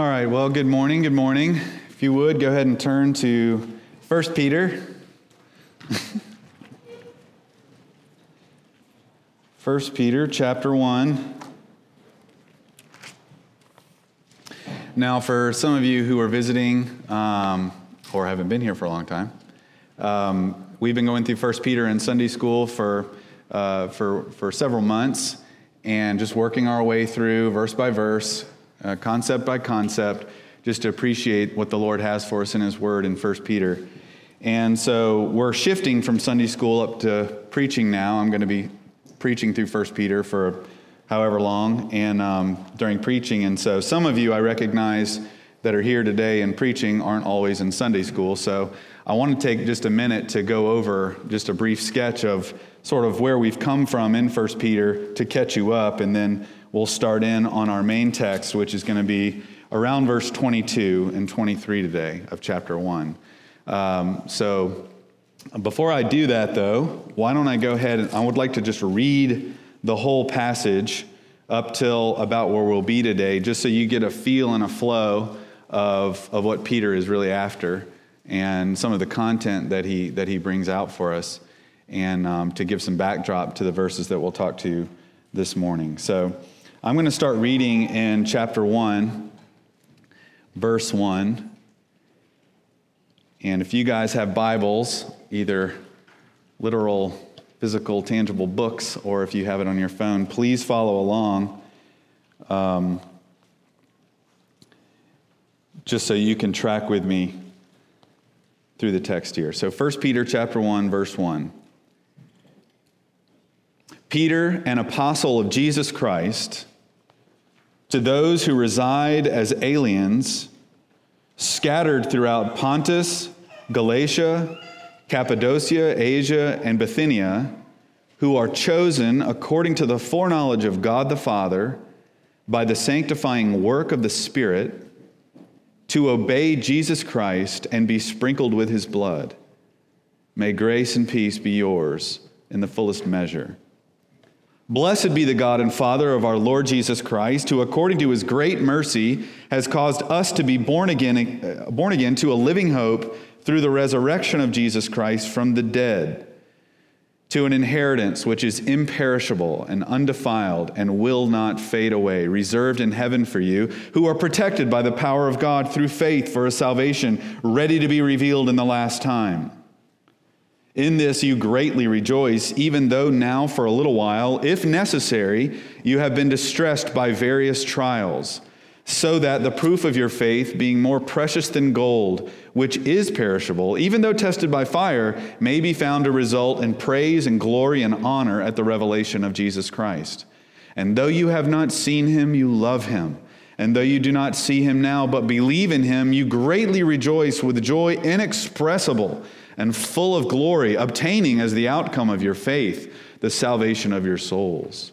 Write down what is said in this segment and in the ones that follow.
All right, well, good morning. Good morning. If you would, go ahead and turn to 1 Peter. 1 Peter chapter 1. Now, for some of you who are visiting um, or haven't been here for a long time, um, we've been going through 1 Peter in Sunday school for, uh, for, for several months and just working our way through verse by verse, uh, concept by concept, just to appreciate what the Lord has for us in His Word in 1 Peter. And so we're shifting from Sunday school up to preaching now. I'm going to be preaching through 1 Peter for however long and um, during preaching. And so some of you I recognize that are here today and preaching aren't always in Sunday school. So I want to take just a minute to go over just a brief sketch of sort of where we've come from in 1 Peter to catch you up. And then we'll start in on our main text, which is going to be around verse 22 and 23 today of chapter 1. Um, so before I do that, though, why don't I go ahead and I would like to just read the whole passage up till about where we'll be today, just so you get a feel and a flow of, of what Peter is really after and some of the content that he, that he brings out for us, and um, to give some backdrop to the verses that we'll talk to this morning. So I'm going to start reading in chapter 1, verse 1. And if you guys have Bibles, either literal, physical, tangible books, or if you have it on your phone, please follow along. Um, just so you can track with me through the text here. So 1 Peter chapter 1 verse 1. Peter, an apostle of Jesus Christ, to those who reside as aliens scattered throughout Pontus, Galatia, Cappadocia, Asia, and Bithynia, who are chosen according to the foreknowledge of God the Father by the sanctifying work of the Spirit to obey Jesus Christ and be sprinkled with his blood. May grace and peace be yours in the fullest measure. Blessed be the God and Father of our Lord Jesus Christ, who according to his great mercy has caused us to be born again, uh, born again to a living hope through the resurrection of Jesus Christ from the dead, to an inheritance which is imperishable and undefiled and will not fade away, reserved in heaven for you, who are protected by the power of God through faith for a salvation ready to be revealed in the last time. In this you greatly rejoice, even though now for a little while, if necessary, you have been distressed by various trials, so that the proof of your faith, being more precious than gold, which is perishable, even though tested by fire, may be found to result in praise and glory and honor at the revelation of Jesus Christ. And though you have not seen him, you love him. And though you do not see him now, but believe in him, you greatly rejoice with joy inexpressible and full of glory, obtaining as the outcome of your faith the salvation of your souls.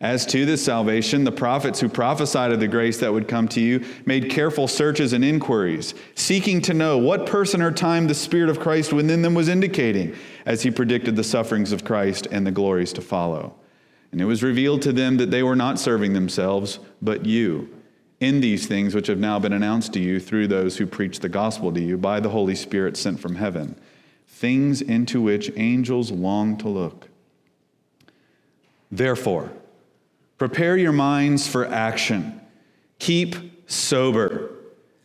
As to this salvation, the prophets who prophesied of the grace that would come to you made careful searches and inquiries, seeking to know what person or time the Spirit of Christ within them was indicating as he predicted the sufferings of Christ and the glories to follow. And it was revealed to them that they were not serving themselves, but you in these things which have now been announced to you through those who preach the gospel to you by the Holy Spirit sent from heaven, things into which angels long to look. Therefore, prepare your minds for action. Keep sober.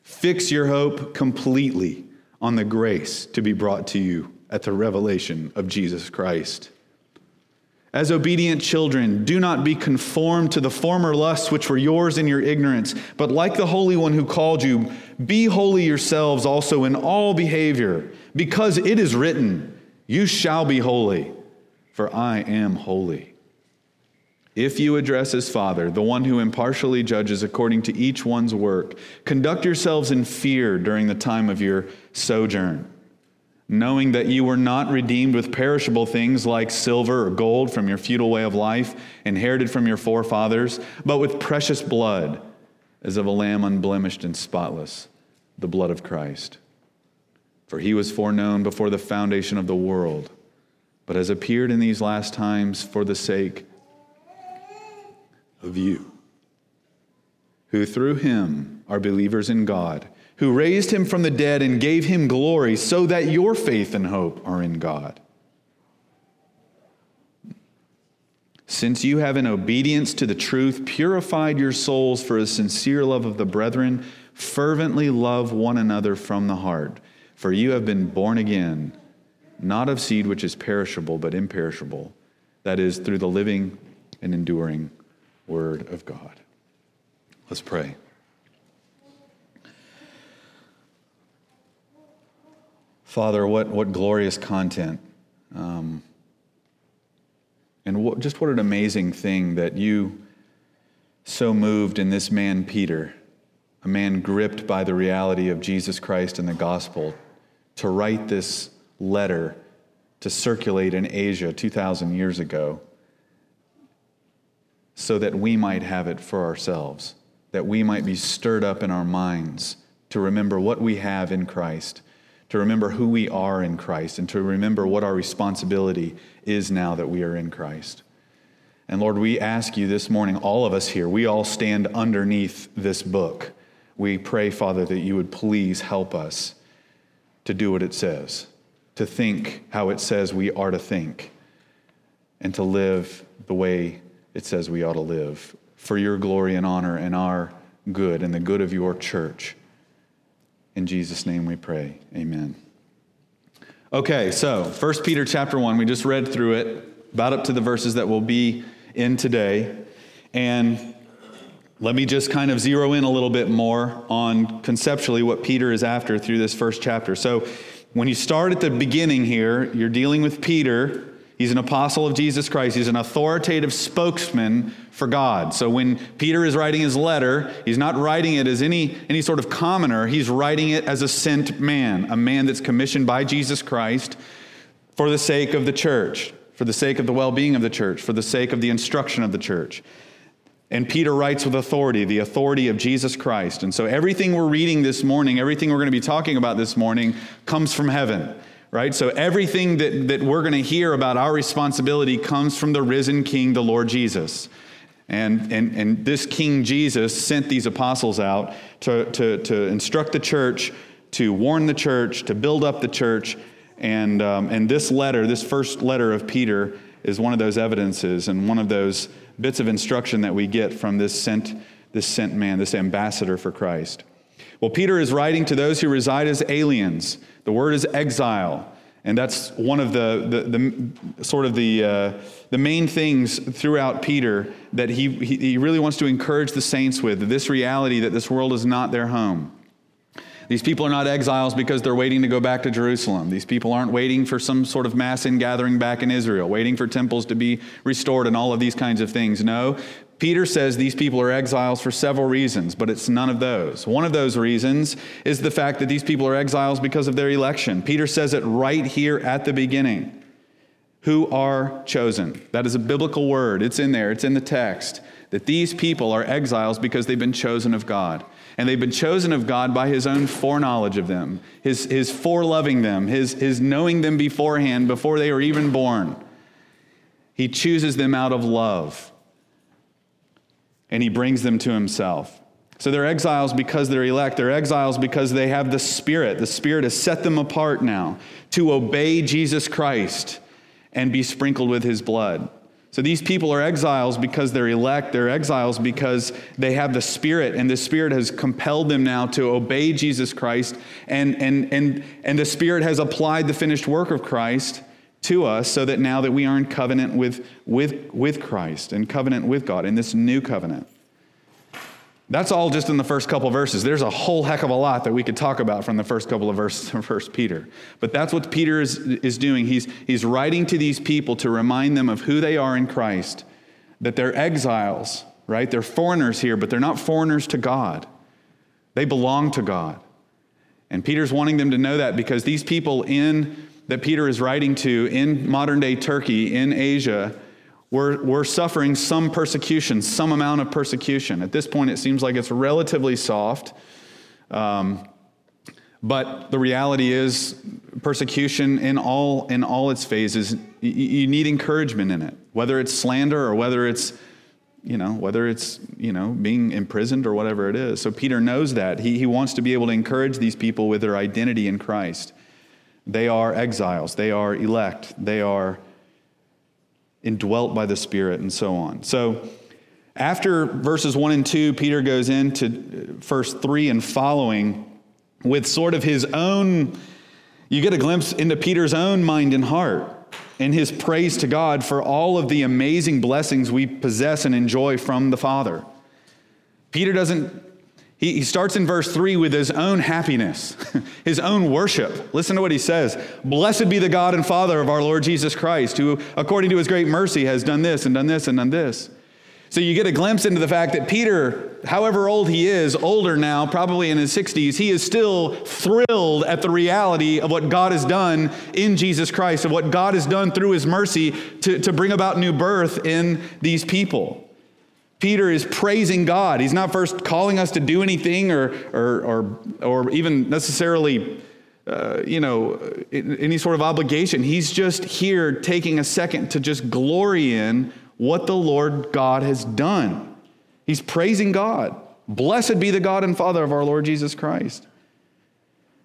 Fix your hope completely on the grace to be brought to you at the revelation of Jesus Christ. As obedient children, do not be conformed to the former lusts which were yours in your ignorance, but like the Holy One who called you, be holy yourselves also in all behavior, because it is written, You shall be holy, for I am holy. If you address as Father, the one who impartially judges according to each one's work, conduct yourselves in fear during the time of your sojourn knowing that you were not redeemed with perishable things like silver or gold from your futile way of life, inherited from your forefathers, but with precious blood, as of a lamb unblemished and spotless, the blood of Christ. For he was foreknown before the foundation of the world, but has appeared in these last times for the sake of you who through him are believers in God, who raised him from the dead and gave him glory, so that your faith and hope are in God. Since you have, in obedience to the truth, purified your souls for a sincere love of the brethren, fervently love one another from the heart. For you have been born again, not of seed which is perishable, but imperishable, that is, through the living and enduring Word of God. Let's pray. Father, what, what glorious content. Um, and what, just what an amazing thing that you so moved in this man, Peter, a man gripped by the reality of Jesus Christ and the gospel, to write this letter to circulate in Asia 2,000 years ago so that we might have it for ourselves, that we might be stirred up in our minds to remember what we have in Christ, to remember who we are in Christ, and to remember what our responsibility is now that we are in Christ. And Lord, we ask you this morning, all of us here, we all stand underneath this book. We pray, Father, that you would please help us to do what it says, to think how it says we are to think, and to live the way it says we ought to live for your glory and honor and our good and the good of your church. In Jesus' name we pray. Amen. Okay, so 1 Peter chapter 1, we just read through it, about up to the verses that we'll be in today. And let me just kind of zero in a little bit more on conceptually what Peter is after through this first chapter. So when you start at the beginning here, you're dealing with Peter He's an apostle of Jesus Christ. He's an authoritative spokesman for God. So when Peter is writing his letter, he's not writing it as any, any sort of commoner. He's writing it as a sent man, a man that's commissioned by Jesus Christ for the sake of the church, for the sake of the well being of the church, for the sake of the instruction of the church. And Peter writes with authority, the authority of Jesus Christ. And so everything we're reading this morning, everything we're going to be talking about this morning, comes from heaven right? So everything that, that we're going to hear about our responsibility comes from the risen King, the Lord Jesus. And, and, and this King Jesus sent these apostles out to, to, to instruct the church, to warn the church, to build up the church. And, um, and this letter, this first letter of Peter, is one of those evidences and one of those bits of instruction that we get from this sent, this sent man, this ambassador for Christ. Well, Peter is writing to those who reside as aliens. The word is exile. And that's one of the, the, the sort of the, uh, the main things throughout Peter that he, he really wants to encourage the saints with this reality that this world is not their home. These people are not exiles because they're waiting to go back to Jerusalem. These people aren't waiting for some sort of mass ingathering back in Israel, waiting for temples to be restored and all of these kinds of things. No, Peter says these people are exiles for several reasons, but it's none of those. One of those reasons is the fact that these people are exiles because of their election. Peter says it right here at the beginning. Who are chosen? That is a biblical word. It's in there, it's in the text. That these people are exiles because they've been chosen of God. And they've been chosen of God by his own foreknowledge of them, his, his foreloving them, his, his knowing them beforehand, before they were even born. He chooses them out of love and he brings them to himself. So they're exiles because they're elect. They're exiles because they have the Spirit. The Spirit has set them apart now to obey Jesus Christ and be sprinkled with his blood. So these people are exiles because they're elect. They're exiles because they have the Spirit, and the Spirit has compelled them now to obey Jesus Christ, and, and, and, and the Spirit has applied the finished work of Christ to us so that now that we are in covenant with, with, with Christ and covenant with God in this new covenant. That's all just in the first couple verses. There's a whole heck of a lot that we could talk about from the first couple of verses of First Peter. But that's what Peter is, is doing. He's, he's writing to these people to remind them of who they are in Christ, that they're exiles, right? They're foreigners here, but they're not foreigners to God. They belong to God. And Peter's wanting them to know that because these people in that Peter is writing to in modern day Turkey, in Asia, were, were suffering some persecution, some amount of persecution. At this point, it seems like it's relatively soft. Um, but the reality is, persecution in all, in all its phases, you, you need encouragement in it, whether it's slander or whether it's you know, whether it's, you know, being imprisoned or whatever it is. So Peter knows that. He, he wants to be able to encourage these people with their identity in Christ. They are exiles, they are elect, they are indwelt by the Spirit, and so on. So after verses 1 and 2, Peter goes into uh, verse 3 and following with sort of his own, you get a glimpse into Peter's own mind and heart and his praise to God for all of the amazing blessings we possess and enjoy from the Father. Peter doesn't, he, he starts in verse 3 with his own happiness, his own worship. Listen to what he says Blessed be the God and Father of our Lord Jesus Christ, who, according to his great mercy, has done this and done this and done this. So you get a glimpse into the fact that Peter, however old he is, older now, probably in his 60s, he is still thrilled at the reality of what God has done in Jesus Christ, of what God has done through his mercy to, to bring about new birth in these people. Peter is praising God. He's not first calling us to do anything or, or, or, or even necessarily. Uh, you know, any sort of obligation. He's just here taking a second to just glory in what the Lord God has done. He's praising God. Blessed be the God and Father of our Lord Jesus Christ.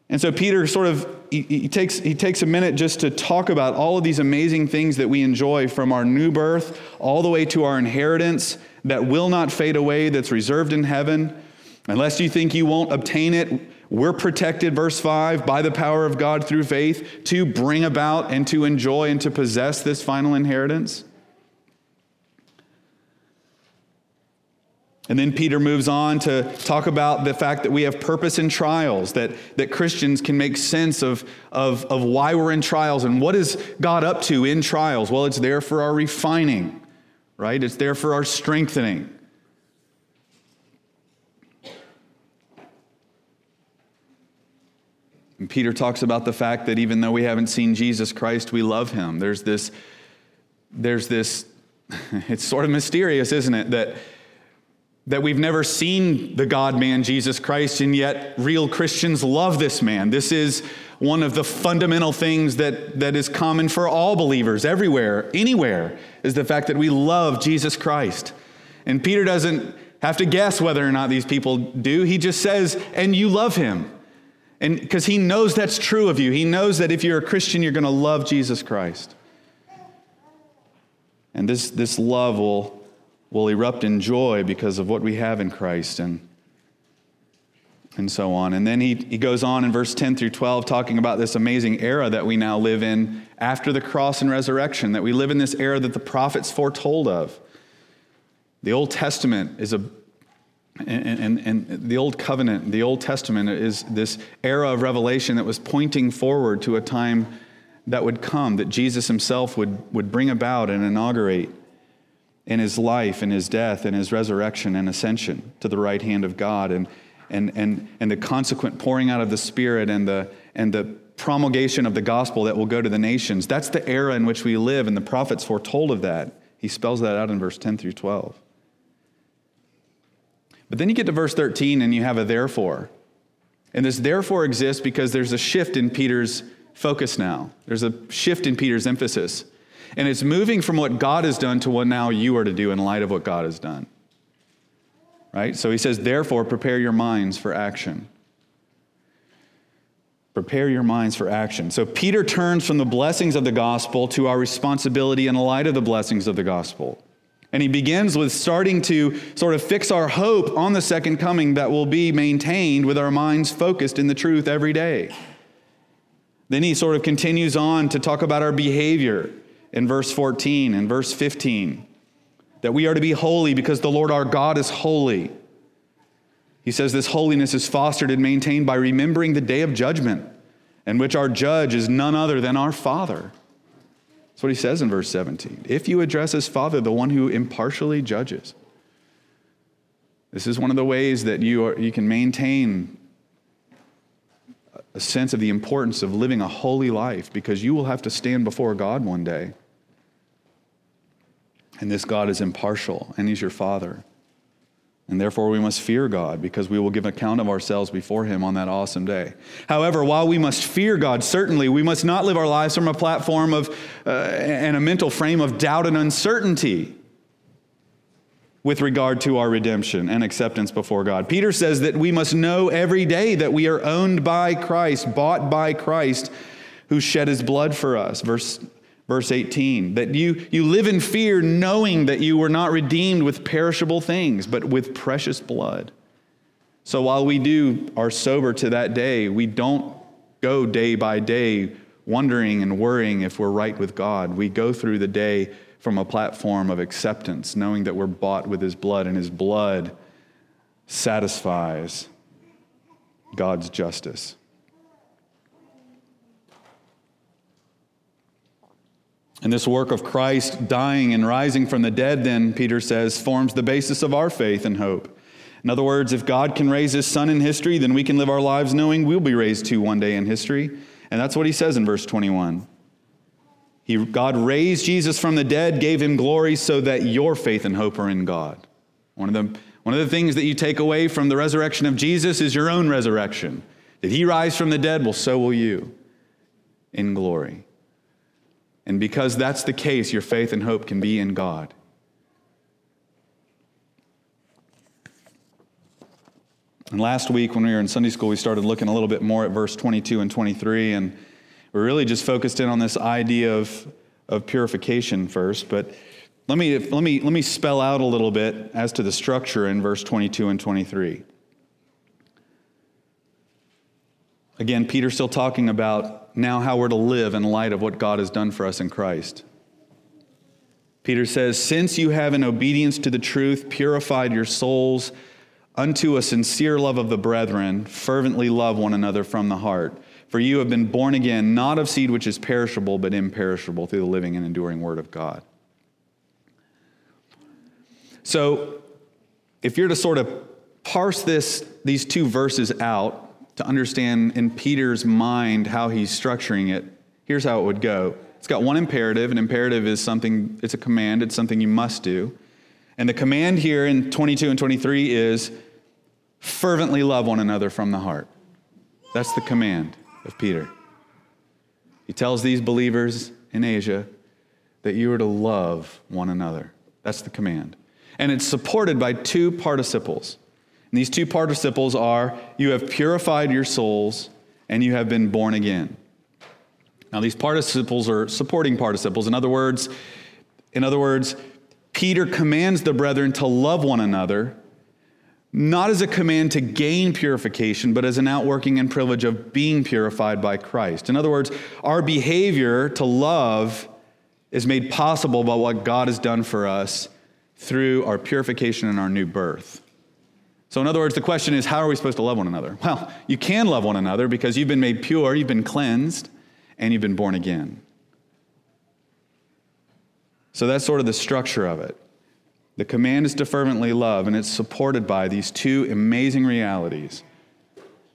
And so Peter sort of he, he, takes he takes a minute just to talk about all of these amazing things that we enjoy from our new birth all the way to our inheritance that will not fade away that's reserved in heaven. Unless you think you won't obtain it, we're protected verse 5 by the power of God through faith to bring about and to enjoy and to possess this final inheritance. And then Peter moves on to talk about the fact that we have purpose in trials, that, that Christians can make sense of, of, of why we're in trials and what is God up to in trials. Well, it's there for our refining, right? It's there for our strengthening. And Peter talks about the fact that even though we haven't seen Jesus Christ, we love him. There's this, there's this, it's sort of mysterious, isn't it? That that we've never seen the God man, Jesus Christ, and yet real Christians love this man. This is one of the fundamental things that, that is common for all believers everywhere, anywhere, is the fact that we love Jesus Christ. And Peter doesn't have to guess whether or not these people do. He just says, and you love him. And because he knows that's true of you. He knows that if you're a Christian, you're going to love Jesus Christ. And this, this love will will erupt in joy because of what we have in Christ and, and so on. And then he, he goes on in verse 10 through 12 talking about this amazing era that we now live in after the cross and resurrection, that we live in this era that the prophets foretold of. The Old Testament is a and, and, and, the Old Covenant, the Old Testament is this era of revelation that was pointing forward to a time that would come, that Jesus himself would, would bring about and inaugurate in his life and his death and his resurrection and ascension to the right hand of God and, and, and, and the consequent pouring out of the Spirit and the, and the promulgation of the gospel that will go to the nations. That's the era in which we live, and the prophets foretold of that. He spells that out in verse 10 through 12. But then you get to verse 13 and you have a therefore. And this therefore exists because there's a shift in Peter's focus now. There's a shift in Peter's emphasis. And it's moving from what God has done to what now you are to do in light of what God has done. Right? So he says, therefore, prepare your minds for action. Prepare your minds for action. So Peter turns from the blessings of the gospel to our responsibility in light of the blessings of the gospel. And he begins with starting to sort of fix our hope on the second coming that will be maintained with our minds focused in the truth every day. Then he sort of continues on to talk about our behavior in verse 14 and verse 15 that we are to be holy because the Lord our God is holy. He says this holiness is fostered and maintained by remembering the day of judgment, in which our judge is none other than our Father. That's what he says in verse 17. If you address as Father, the one who impartially judges. This is one of the ways that you, are, you can maintain a sense of the importance of living a holy life because you will have to stand before God one day. And this God is impartial, and He's your Father. And therefore, we must fear God because we will give account of ourselves before Him on that awesome day. However, while we must fear God, certainly, we must not live our lives from a platform of uh, and a mental frame of doubt and uncertainty. With regard to our redemption and acceptance before God. Peter says that we must know every day that we are owned by Christ, bought by Christ, who shed his blood for us. Verse, verse 18 that you, you live in fear, knowing that you were not redeemed with perishable things, but with precious blood. So while we do are sober to that day, we don't go day by day wondering and worrying if we're right with God. We go through the day from a platform of acceptance, knowing that we're bought with his blood, and his blood satisfies God's justice. And this work of Christ dying and rising from the dead, then, Peter says, forms the basis of our faith and hope. In other words, if God can raise his son in history, then we can live our lives knowing we'll be raised too one day in history. And that's what he says in verse 21. He, God raised Jesus from the dead, gave him glory so that your faith and hope are in God. One of, the, one of the things that you take away from the resurrection of Jesus is your own resurrection. Did he rise from the dead? Well, so will you in glory. And because that's the case, your faith and hope can be in God. And last week, when we were in Sunday school, we started looking a little bit more at verse 22 and 23. And we really just focused in on this idea of, of purification first, but let me, let, me, let me spell out a little bit as to the structure in verse 22 and 23. Again, Peter's still talking about now how we're to live in light of what God has done for us in Christ. Peter says, Since you have in obedience to the truth purified your souls unto a sincere love of the brethren, fervently love one another from the heart. For you have been born again, not of seed which is perishable, but imperishable through the living and enduring word of God. So, if you're to sort of parse this, these two verses out to understand in Peter's mind how he's structuring it, here's how it would go. It's got one imperative. An imperative is something, it's a command, it's something you must do. And the command here in 22 and 23 is fervently love one another from the heart. That's the command of Peter. He tells these believers in Asia that you are to love one another. That's the command. And it's supported by two participles. And these two participles are you have purified your souls and you have been born again. Now these participles are supporting participles. In other words, in other words, Peter commands the brethren to love one another not as a command to gain purification, but as an outworking and privilege of being purified by Christ. In other words, our behavior to love is made possible by what God has done for us through our purification and our new birth. So, in other words, the question is how are we supposed to love one another? Well, you can love one another because you've been made pure, you've been cleansed, and you've been born again. So, that's sort of the structure of it. The command is to fervently love, and it's supported by these two amazing realities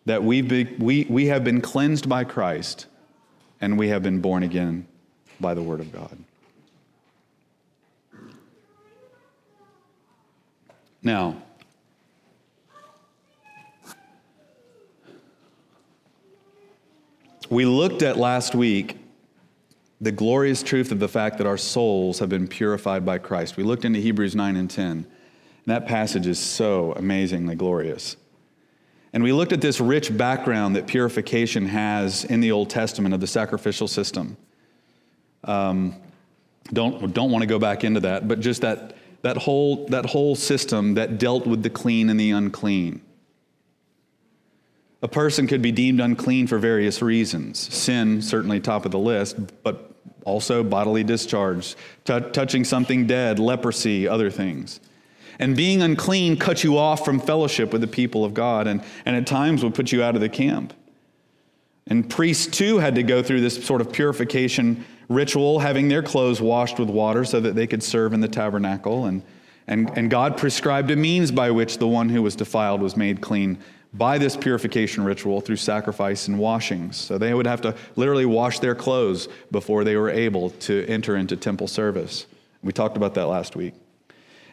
that we've been, we, we have been cleansed by Christ and we have been born again by the Word of God. Now, we looked at last week the glorious truth of the fact that our souls have been purified by Christ. We looked into Hebrews 9 and 10, and that passage is so amazingly glorious. And we looked at this rich background that purification has in the Old Testament of the sacrificial system. Um, don't, don't want to go back into that, but just that, that, whole, that whole system that dealt with the clean and the unclean. A person could be deemed unclean for various reasons. Sin, certainly top of the list, but also bodily discharge, t- touching something dead, leprosy, other things. And being unclean cut you off from fellowship with the people of God and, and at times would put you out of the camp. And priests too had to go through this sort of purification ritual, having their clothes washed with water so that they could serve in the tabernacle. And, and, and God prescribed a means by which the one who was defiled was made clean by this purification ritual through sacrifice and washings. So they would have to literally wash their clothes before they were able to enter into temple service. We talked about that last week.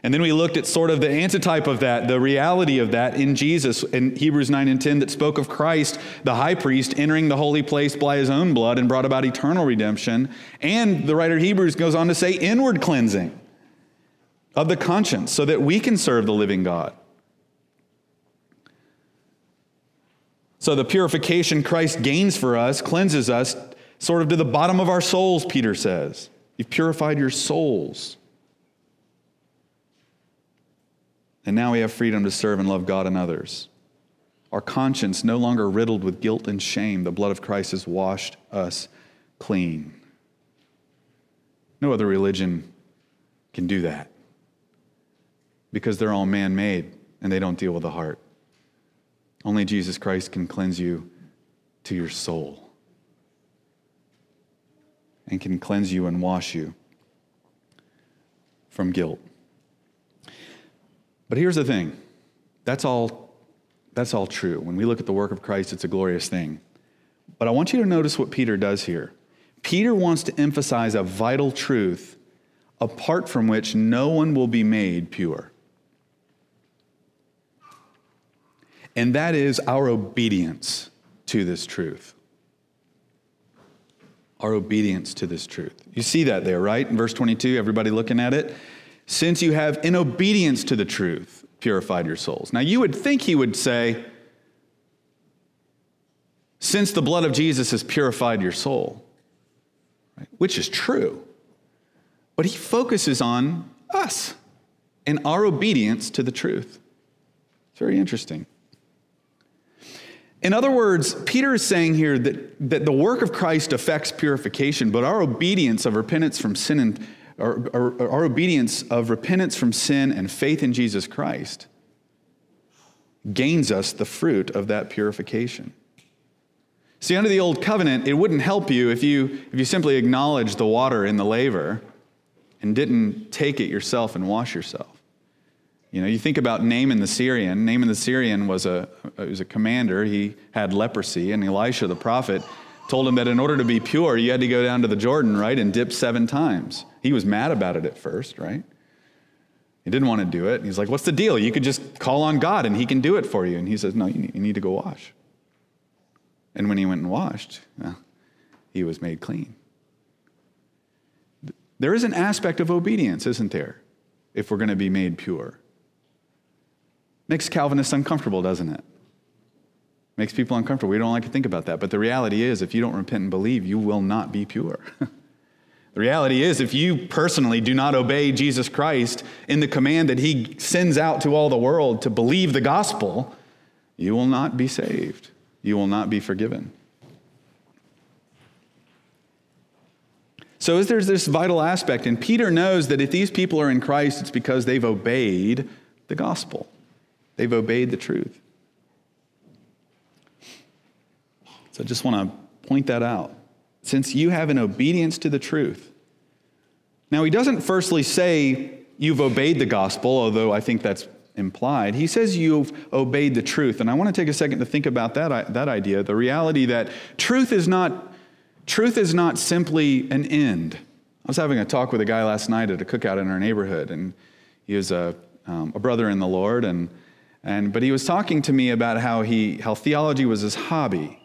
And then we looked at sort of the antitype of that, the reality of that in Jesus in Hebrews 9 and 10 that spoke of Christ, the high priest, entering the holy place by his own blood and brought about eternal redemption. And the writer of Hebrews goes on to say inward cleansing of the conscience so that we can serve the living God. So the purification Christ gains for us cleanses us sort of to the bottom of our souls, Peter says. You've purified your souls. And now we have freedom to serve and love God and others. Our conscience no longer riddled with guilt and shame. The blood of Christ has washed us clean. No other religion can do that because they're all man made and they don't deal with the heart. Only Jesus Christ can cleanse you to your soul and can cleanse you and wash you from guilt. But here's the thing that's all, that's all true. When we look at the work of Christ, it's a glorious thing. But I want you to notice what Peter does here. Peter wants to emphasize a vital truth apart from which no one will be made pure. And that is our obedience to this truth. Our obedience to this truth. You see that there, right? In verse 22, everybody looking at it? Since you have, in obedience to the truth, purified your souls. Now, you would think he would say, since the blood of Jesus has purified your soul, right? which is true. But he focuses on us and our obedience to the truth. It's very interesting. In other words, Peter is saying here that, that the work of Christ affects purification, but our obedience of repentance from sin and our, our, our obedience of repentance from sin and faith in Jesus Christ gains us the fruit of that purification. See, under the old covenant, it wouldn't help you if you, if you simply acknowledged the water in the laver and didn't take it yourself and wash yourself. You know, you think about Naaman the Syrian. Naaman the Syrian was a, was a commander. He had leprosy, and Elisha the prophet told him that in order to be pure, you had to go down to the Jordan, right, and dip seven times. He was mad about it at first, right? He didn't want to do it. He's like, What's the deal? You could just call on God and He can do it for you. And he says, No, you need, to go wash. And when he went and washed, well, he was made clean. There is an aspect of obedience, isn't there, if we're going to be made pure? Makes Calvinists uncomfortable, doesn't it? Makes people uncomfortable. We don't like to think about that. But the reality is, if you don't repent and believe, you will not be pure. the reality is, if you personally do not obey Jesus Christ in the command that he sends out to all the world to believe the gospel, you will not be saved. You will not be forgiven. So, there's this vital aspect, and Peter knows that if these people are in Christ, it's because they've obeyed the gospel, they've obeyed the truth. So I just want to point that out. Since you have an obedience to the truth. Now, he doesn't firstly say you've obeyed the gospel, although I think that's implied. He says you've obeyed the truth. And I want to take a second to think about that, that idea the reality that truth is not, truth is not simply an end. I was having a talk with a guy last night at a cookout in our neighborhood, and he was a, um, a brother in the Lord. And, and, but he was talking to me about how, he, how theology was his hobby.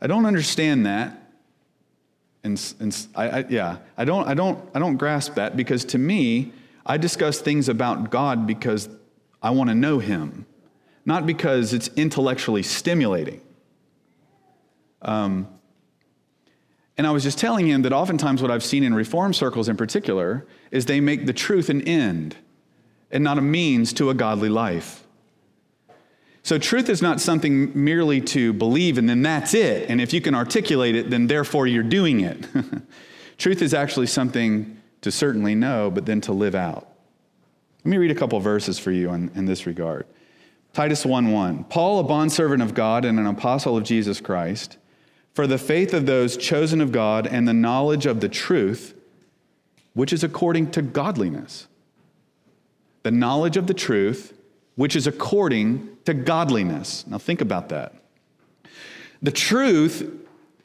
I don't understand that. And, and I, I, yeah, I don't, I, don't, I don't grasp that because to me, I discuss things about God because I want to know Him, not because it's intellectually stimulating. Um, and I was just telling him that oftentimes what I've seen in reform circles in particular is they make the truth an end and not a means to a godly life. So, truth is not something merely to believe and then that's it. And if you can articulate it, then therefore you're doing it. truth is actually something to certainly know, but then to live out. Let me read a couple verses for you in, in this regard. Titus 1 1. Paul, a bondservant of God and an apostle of Jesus Christ, for the faith of those chosen of God and the knowledge of the truth, which is according to godliness. The knowledge of the truth, which is according to godliness. Now, think about that. The truth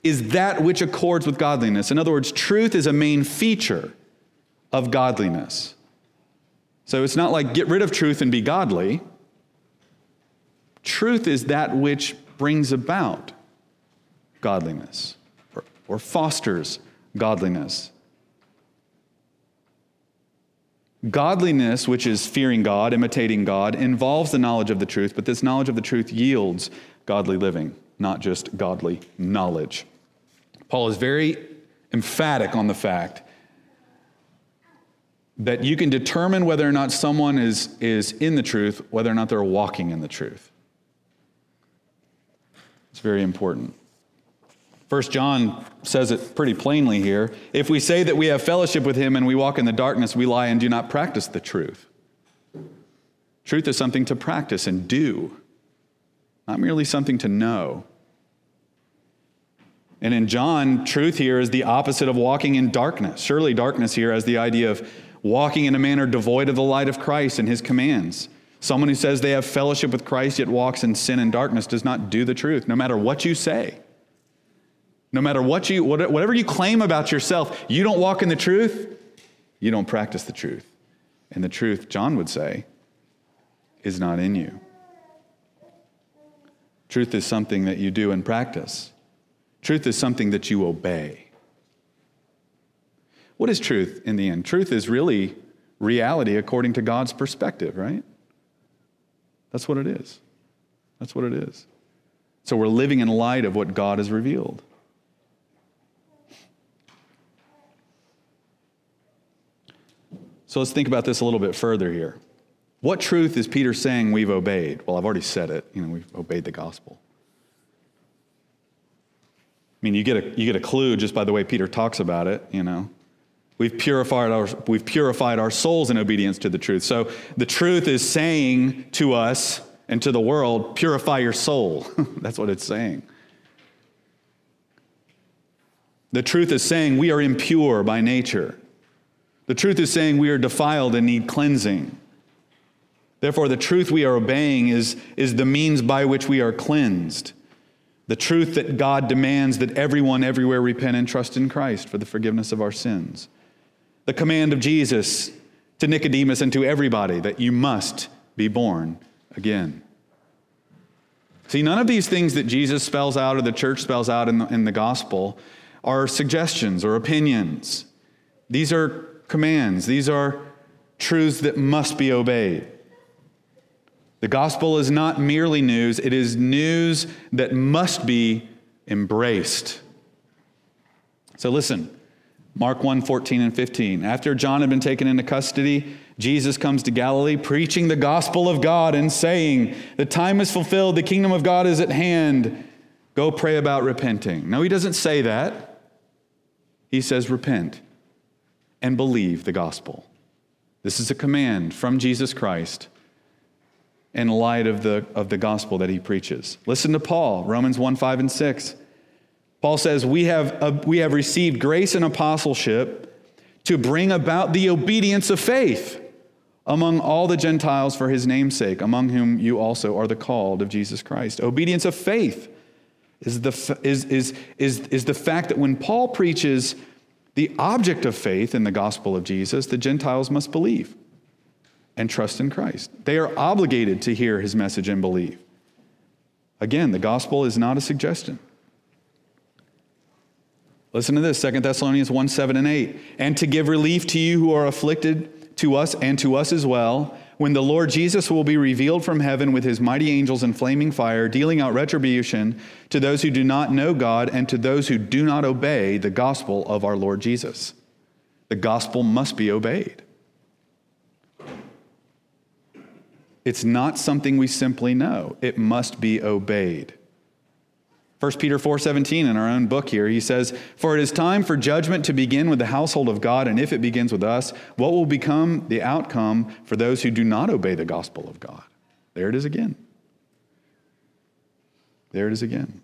is that which accords with godliness. In other words, truth is a main feature of godliness. So it's not like get rid of truth and be godly. Truth is that which brings about godliness or, or fosters godliness. Godliness, which is fearing God, imitating God, involves the knowledge of the truth, but this knowledge of the truth yields godly living, not just godly knowledge. Paul is very emphatic on the fact that you can determine whether or not someone is, is in the truth, whether or not they're walking in the truth. It's very important. First John says it pretty plainly here. If we say that we have fellowship with him and we walk in the darkness, we lie and do not practice the truth. Truth is something to practice and do, not merely something to know. And in John, truth here is the opposite of walking in darkness. Surely, darkness here has the idea of walking in a manner devoid of the light of Christ and his commands. Someone who says they have fellowship with Christ yet walks in sin and darkness does not do the truth, no matter what you say. No matter what you, whatever you claim about yourself, you don't walk in the truth, you don't practice the truth. And the truth, John would say, is not in you. Truth is something that you do and practice. Truth is something that you obey. What is truth in the end? Truth is really reality according to God's perspective, right? That's what it is. That's what it is. So we're living in light of what God has revealed. So let's think about this a little bit further here. What truth is Peter saying we've obeyed? Well, I've already said it. You know, we've obeyed the gospel. I mean, you get a, you get a clue just by the way Peter talks about it, you know. We've purified, our, we've purified our souls in obedience to the truth. So the truth is saying to us and to the world, purify your soul. That's what it's saying. The truth is saying we are impure by nature. The truth is saying we are defiled and need cleansing. Therefore, the truth we are obeying is, is the means by which we are cleansed. The truth that God demands that everyone everywhere repent and trust in Christ for the forgiveness of our sins the command of Jesus to Nicodemus and to everybody that you must be born again. See, none of these things that Jesus spells out or the church spells out in the, in the gospel are suggestions or opinions. These are commands, these are truths that must be obeyed. The gospel is not merely news, it is news that must be embraced. So listen, Mark 1 14 and 15. After John had been taken into custody, Jesus comes to Galilee preaching the gospel of God and saying, The time is fulfilled, the kingdom of God is at hand. Go pray about repenting. No, he doesn't say that. He says, Repent and believe the gospel. This is a command from Jesus Christ in light of the, of the gospel that he preaches. Listen to Paul, Romans 1 5 and 6. Paul says, we have, uh, we have received grace and apostleship to bring about the obedience of faith among all the Gentiles for his name's sake, among whom you also are the called of Jesus Christ. Obedience of faith is the, is, is, is, is the fact that when Paul preaches the object of faith in the gospel of Jesus, the Gentiles must believe and trust in Christ. They are obligated to hear his message and believe. Again, the gospel is not a suggestion. Listen to this 2 Thessalonians 1 7 and 8. And to give relief to you who are afflicted, to us and to us as well, when the Lord Jesus will be revealed from heaven with his mighty angels in flaming fire, dealing out retribution to those who do not know God and to those who do not obey the gospel of our Lord Jesus. The gospel must be obeyed. It's not something we simply know, it must be obeyed. 1 Peter 4:17 in our own book here, he says, "For it is time for judgment to begin with the household of God, and if it begins with us, what will become the outcome for those who do not obey the gospel of God?" There it is again. There it is again.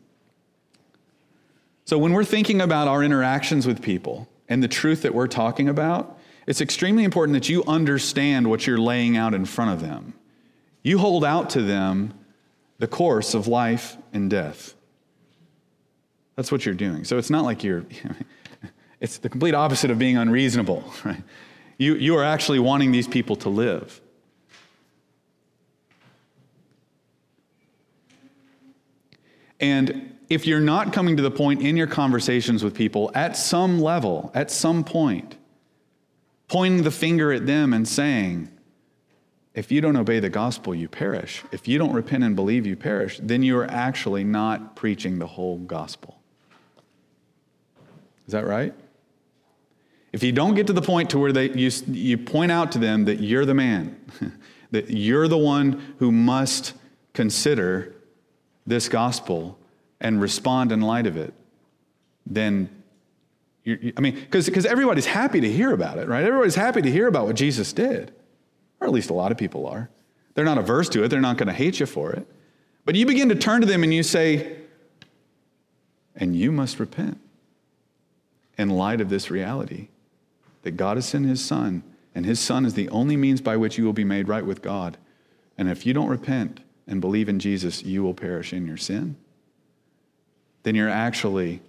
So when we're thinking about our interactions with people and the truth that we're talking about, it's extremely important that you understand what you're laying out in front of them. You hold out to them the course of life and death. That's what you're doing. So it's not like you're, it's the complete opposite of being unreasonable, right? You, you are actually wanting these people to live. And if you're not coming to the point in your conversations with people at some level, at some point, pointing the finger at them and saying, if you don't obey the gospel, you perish. If you don't repent and believe, you perish. Then you are actually not preaching the whole gospel. Is that right? If you don't get to the point to where they, you, you point out to them that you're the man, that you're the one who must consider this gospel and respond in light of it, then I mean, because everybody's happy to hear about it, right? Everybody's happy to hear about what Jesus did, or at least a lot of people are. They're not averse to it, they're not going to hate you for it. But you begin to turn to them and you say, and you must repent in light of this reality that God has sent his Son, and his Son is the only means by which you will be made right with God. And if you don't repent and believe in Jesus, you will perish in your sin. Then you're actually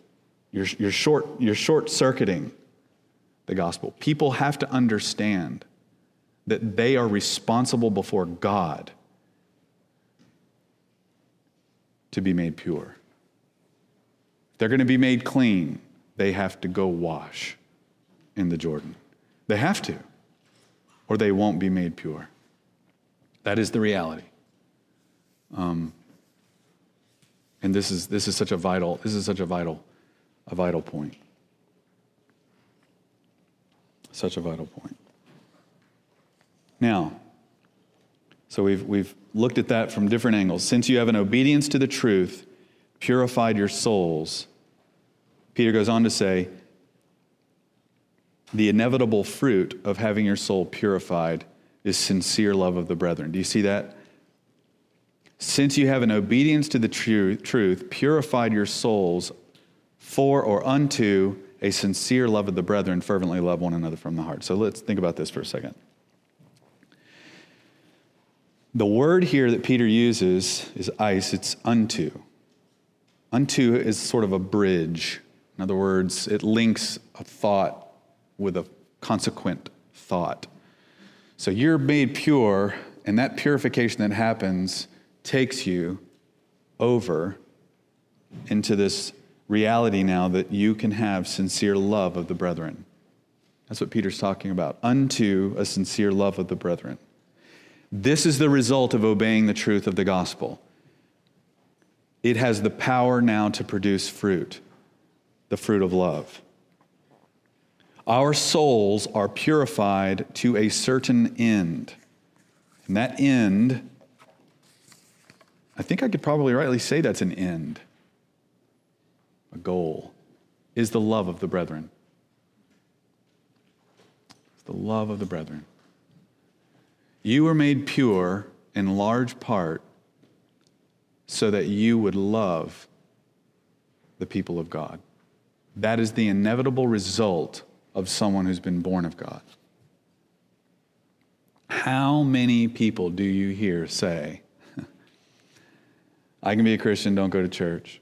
you're, you're short you're short circuiting the gospel. People have to understand that they are responsible before God to be made pure. They're going to be made clean, they have to go wash in the Jordan. They have to, or they won't be made pure. That is the reality. Um, and this is, this is such a vital, this is such a vital, a vital point. Such a vital point. Now, so we've, we've looked at that from different angles. Since you have an obedience to the truth, purified your souls, Peter goes on to say, the inevitable fruit of having your soul purified is sincere love of the brethren. Do you see that? Since you have an obedience to the truth, purified your souls for or unto a sincere love of the brethren, fervently love one another from the heart. So let's think about this for a second. The word here that Peter uses is eis, it's unto. Unto is sort of a bridge. In other words, it links a thought with a consequent thought. So you're made pure, and that purification that happens takes you over into this reality now that you can have sincere love of the brethren. That's what Peter's talking about. Unto a sincere love of the brethren. This is the result of obeying the truth of the gospel. It has the power now to produce fruit, the fruit of love. Our souls are purified to a certain end. And that end, I think I could probably rightly say that's an end, a goal, is the love of the brethren. It's the love of the brethren. You were made pure in large part so that you would love the people of God. That is the inevitable result of someone who's been born of God. How many people do you hear say, I can be a Christian, don't go to church?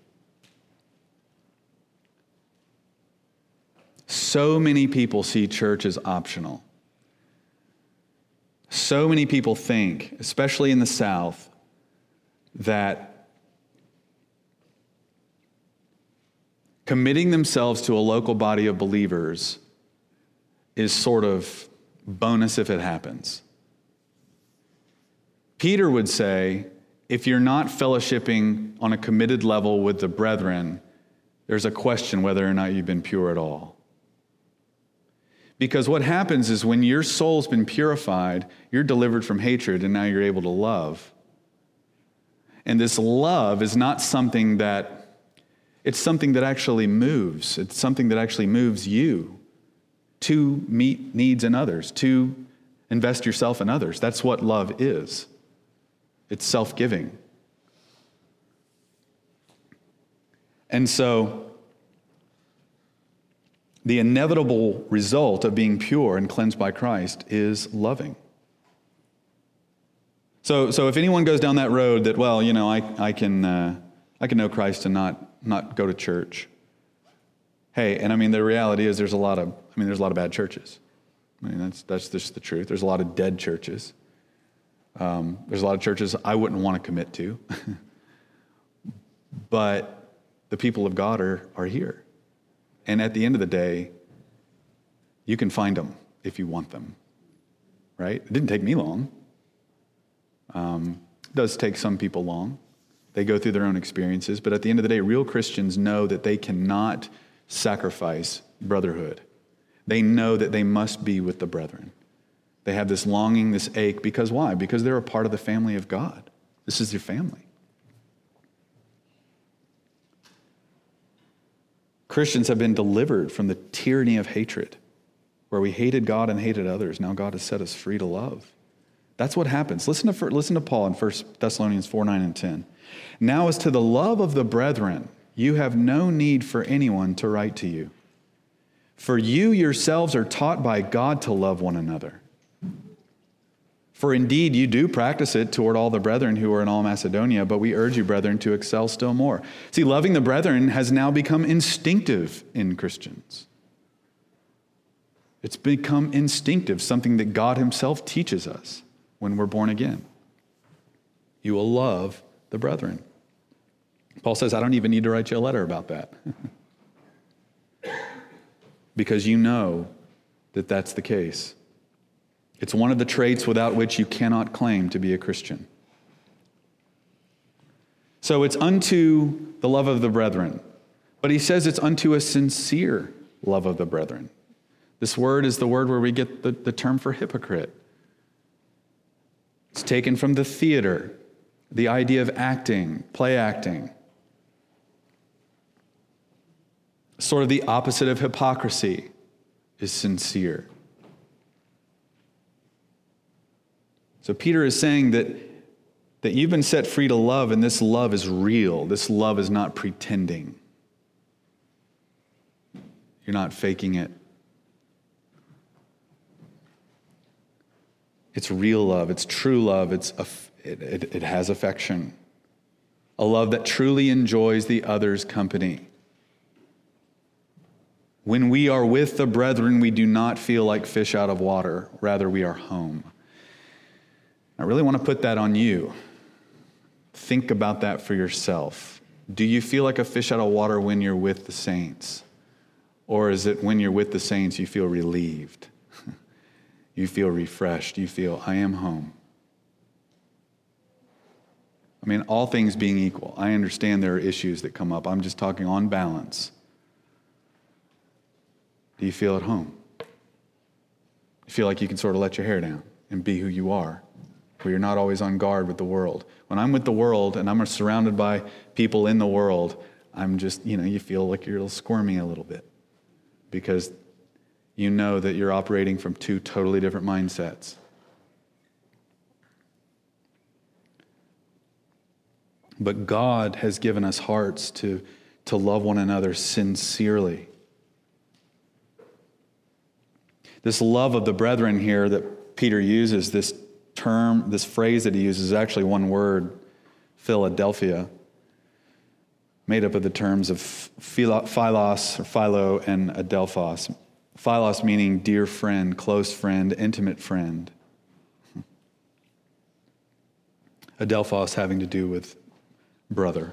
So many people see church as optional. So many people think, especially in the South, that committing themselves to a local body of believers is sort of bonus if it happens. Peter would say, if you're not fellowshipping on a committed level with the brethren, there's a question whether or not you've been pure at all. Because what happens is when your soul's been purified, you're delivered from hatred and now you're able to love. And this love is not something that, it's something that actually moves. It's something that actually moves you to meet needs in others, to invest yourself in others. That's what love is it's self giving. And so, the inevitable result of being pure and cleansed by Christ is loving. So, so if anyone goes down that road that, well, you know, I, I, can, uh, I can know Christ and not, not go to church. Hey, and I mean, the reality is there's a lot of I mean, there's a lot of bad churches. I mean, that's, that's just the truth. There's a lot of dead churches. Um, there's a lot of churches I wouldn't want to commit to. but the people of God are, are here. And at the end of the day, you can find them if you want them, right? It didn't take me long. Um, does take some people long. They go through their own experiences, but at the end of the day, real Christians know that they cannot sacrifice brotherhood. They know that they must be with the brethren. They have this longing, this ache, because why? Because they're a part of the family of God. This is your family. Christians have been delivered from the tyranny of hatred, where we hated God and hated others. Now God has set us free to love. That's what happens. Listen to, listen to Paul in 1 Thessalonians 4 9 and 10. Now, as to the love of the brethren, you have no need for anyone to write to you. For you yourselves are taught by God to love one another. For indeed you do practice it toward all the brethren who are in all Macedonia, but we urge you, brethren, to excel still more. See, loving the brethren has now become instinctive in Christians. It's become instinctive, something that God Himself teaches us when we're born again. You will love the brethren. Paul says, I don't even need to write you a letter about that. because you know that that's the case. It's one of the traits without which you cannot claim to be a Christian. So it's unto the love of the brethren. But he says it's unto a sincere love of the brethren. This word is the word where we get the, the term for hypocrite. It's taken from the theater, the idea of acting, play acting. Sort of the opposite of hypocrisy is sincere. So Peter is saying that, that you've been set free to love, and this love is real. This love is not pretending. You're not faking it. It's real love. It's true love. It's it, it, it has affection. A love that truly enjoys the other's company. When we are with the brethren, we do not feel like fish out of water. Rather, we are home. I really want to put that on you. Think about that for yourself. Do you feel like a fish out of water when you're with the saints? Or is it when you're with the saints you feel relieved? You feel refreshed. You feel, I am home. I mean, all things being equal, I understand there are issues that come up. I'm just talking on balance. Do you feel at home? You feel like you can sort of let your hair down and be who you are, where you're not always on guard with the world. When I'm with the world and I'm surrounded by people in the world, I'm just, you know, you feel like you're squirming a little bit because you know that you're operating from two totally different mindsets. But God has given us hearts to, to love one another sincerely. This love of the brethren here that Peter uses, this term, this phrase that he uses, is actually one word, Philadelphia, made up of the terms of philos or philo and adelphos, Philos meaning dear friend, close friend, intimate friend. Adelphos having to do with brother.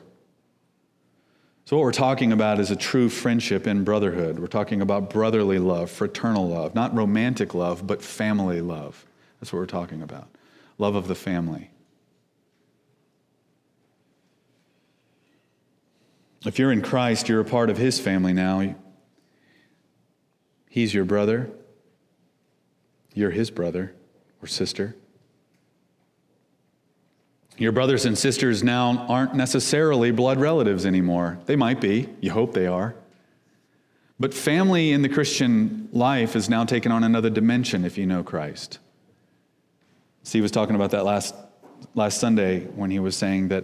So, what we're talking about is a true friendship and brotherhood. We're talking about brotherly love, fraternal love, not romantic love, but family love. That's what we're talking about love of the family. If you're in Christ, you're a part of his family now. He's your brother. You're his brother or sister. Your brothers and sisters now aren't necessarily blood relatives anymore. They might be. You hope they are. But family in the Christian life has now taken on another dimension if you know Christ. Steve was talking about that last, last Sunday when he was saying that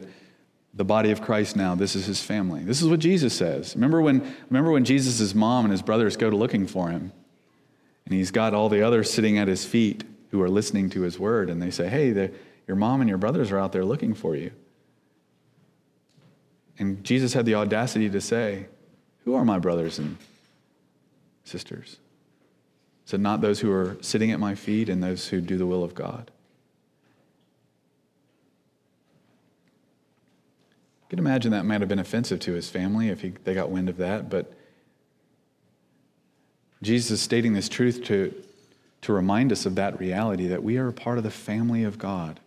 the body of Christ now, this is his family. This is what Jesus says. Remember when, remember when Jesus' mom and his brothers go to looking for him? And he's got all the others sitting at his feet who are listening to his word, and they say, Hey, your mom and your brothers are out there looking for you. And Jesus had the audacity to say, Who are my brothers and sisters? He said, Not those who are sitting at my feet and those who do the will of God. Can imagine that might have been offensive to his family if he, they got wind of that, but Jesus is stating this truth to, to remind us of that reality that we are a part of the family of God.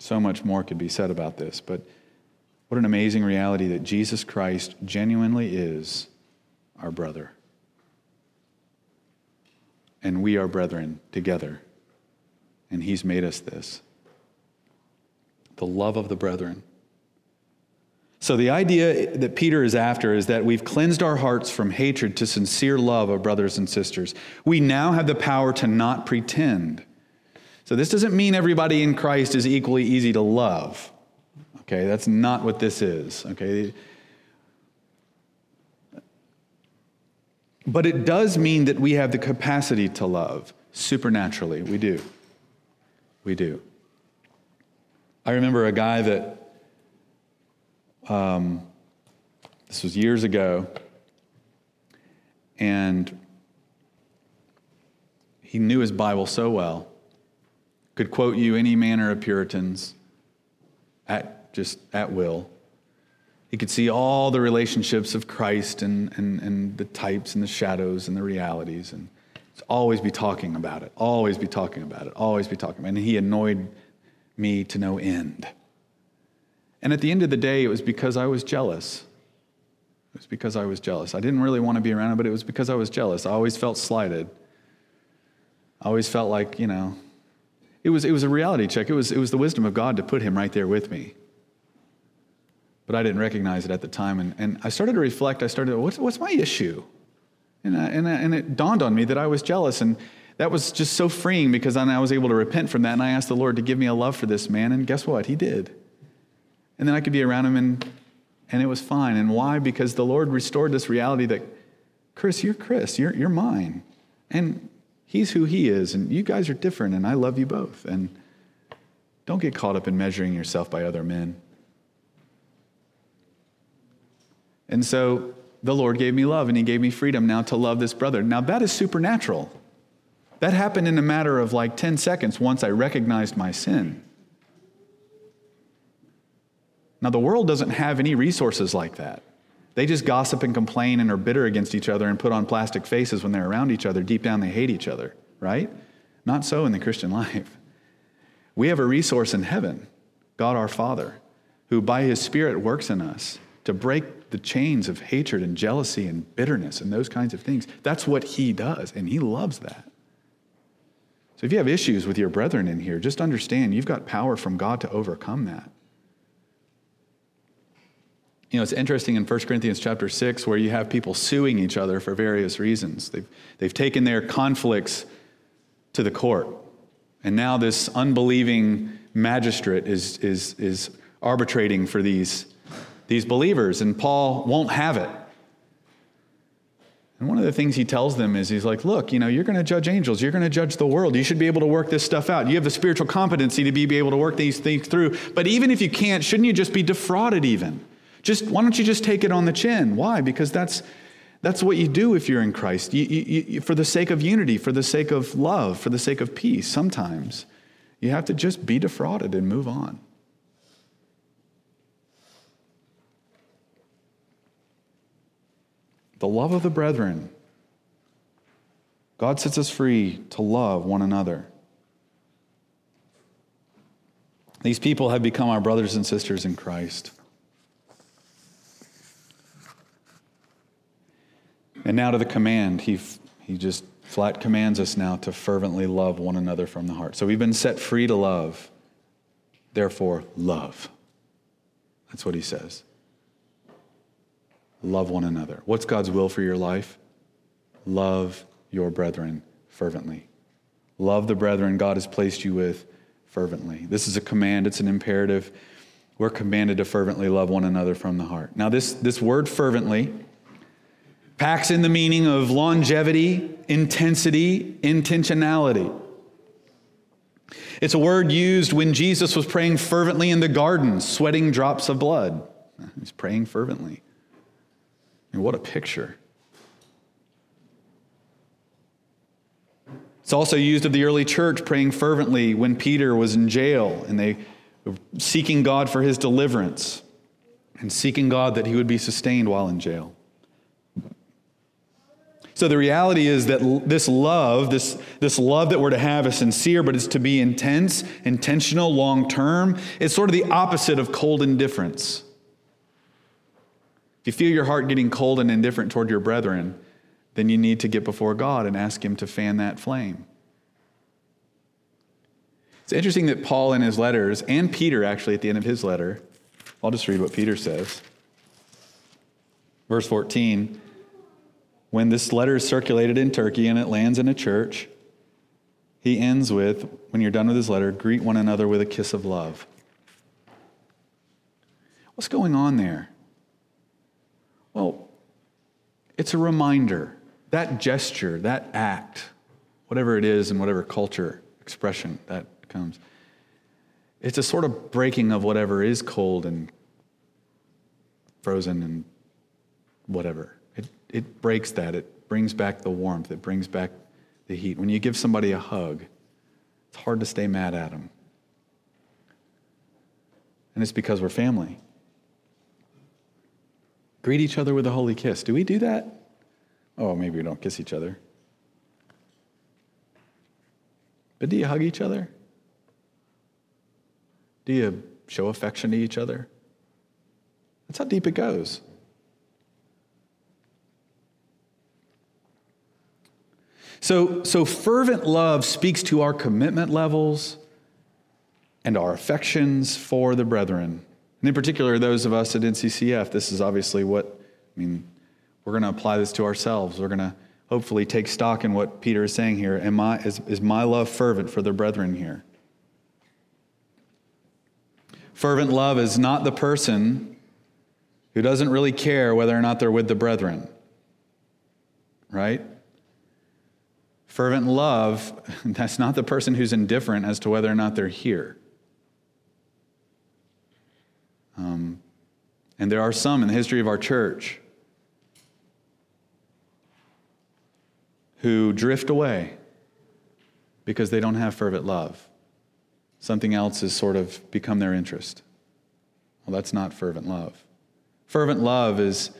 So much more could be said about this, but what an amazing reality that Jesus Christ genuinely is our brother. And we are brethren together. And he's made us this the love of the brethren. So, the idea that Peter is after is that we've cleansed our hearts from hatred to sincere love of brothers and sisters. We now have the power to not pretend. So, this doesn't mean everybody in Christ is equally easy to love. Okay, that's not what this is. Okay. But it does mean that we have the capacity to love supernaturally. We do. We do. I remember a guy that um, this was years ago, and he knew his Bible so well, could quote you any manner of Puritans at just at will. He could see all the relationships of Christ and, and, and the types and the shadows and the realities, and always be talking about it, always be talking about it, always be talking about it. And he annoyed me to no end. And at the end of the day, it was because I was jealous. It was because I was jealous. I didn't really want to be around him, but it was because I was jealous. I always felt slighted. I always felt like, you know, it was, it was a reality check. It was, it was the wisdom of God to put him right there with me. But I didn't recognize it at the time. And, and I started to reflect. I started, what's, what's my issue? And, I, and, I, and it dawned on me that I was jealous. And that was just so freeing because then I was able to repent from that. And I asked the Lord to give me a love for this man. And guess what? He did. And then I could be around him and, and it was fine. And why? Because the Lord restored this reality that, Chris, you're Chris, you're, you're mine. And he's who he is. And you guys are different. And I love you both. And don't get caught up in measuring yourself by other men. And so the Lord gave me love and he gave me freedom now to love this brother. Now that is supernatural. That happened in a matter of like 10 seconds once I recognized my sin. Now, the world doesn't have any resources like that. They just gossip and complain and are bitter against each other and put on plastic faces when they're around each other. Deep down, they hate each other, right? Not so in the Christian life. We have a resource in heaven, God our Father, who by his Spirit works in us to break the chains of hatred and jealousy and bitterness and those kinds of things. That's what he does, and he loves that. So if you have issues with your brethren in here, just understand you've got power from God to overcome that. You know, it's interesting in 1 Corinthians chapter 6 where you have people suing each other for various reasons. They've, they've taken their conflicts to the court. And now this unbelieving magistrate is, is, is arbitrating for these, these believers, and Paul won't have it. And one of the things he tells them is he's like, look, you know, you're going to judge angels. You're going to judge the world. You should be able to work this stuff out. You have the spiritual competency to be, be able to work these things through. But even if you can't, shouldn't you just be defrauded even? Just why don't you just take it on the chin? Why? Because that's that's what you do if you're in Christ. You, you, you, for the sake of unity, for the sake of love, for the sake of peace. Sometimes you have to just be defrauded and move on. The love of the brethren. God sets us free to love one another. These people have become our brothers and sisters in Christ. And now to the command. He, he just flat commands us now to fervently love one another from the heart. So we've been set free to love. Therefore, love. That's what he says. Love one another. What's God's will for your life? Love your brethren fervently. Love the brethren God has placed you with fervently. This is a command, it's an imperative. We're commanded to fervently love one another from the heart. Now, this, this word fervently, packs in the meaning of longevity, intensity, intentionality. It's a word used when Jesus was praying fervently in the garden, sweating drops of blood. He's praying fervently. And what a picture. It's also used of the early church praying fervently when Peter was in jail and they were seeking God for his deliverance and seeking God that he would be sustained while in jail. So the reality is that this love, this, this love that we're to have is sincere, but it's to be intense, intentional, long term. It's sort of the opposite of cold indifference. If you feel your heart getting cold and indifferent toward your brethren, then you need to get before God and ask Him to fan that flame. It's interesting that Paul in his letters, and Peter actually at the end of his letter, I'll just read what Peter says. Verse 14 when this letter is circulated in Turkey and it lands in a church, he ends with, when you're done with his letter, greet one another with a kiss of love. What's going on there? Well, it's a reminder. That gesture, that act, whatever it is in whatever culture expression that comes, it's a sort of breaking of whatever is cold and frozen and whatever it breaks that. It brings back the warmth. It brings back the heat. When you give somebody a hug, it's hard to stay mad at them. And it's because we're family. Greet each other with a holy kiss. Do we do that? Oh, maybe we don't kiss each other. But do you hug each other? Do you show affection to each other? That's how deep it goes. So, so fervent love speaks to our commitment levels and our affections for the brethren. And in particular, those of us at NCCF, this is obviously what, I mean, we're going to apply this to ourselves. We're going to hopefully take stock in what Peter is saying here. Am I, is, is my love fervent for the brethren here? Fervent love is not the person who doesn't really care whether or not they're with the brethren, right? Fervent love, that's not the person who's indifferent as to whether or not they're here. Um, and there are some in the history of our church who drift away because they don't have fervent love. Something else has sort of become their interest. Well, that's not fervent love. Fervent love is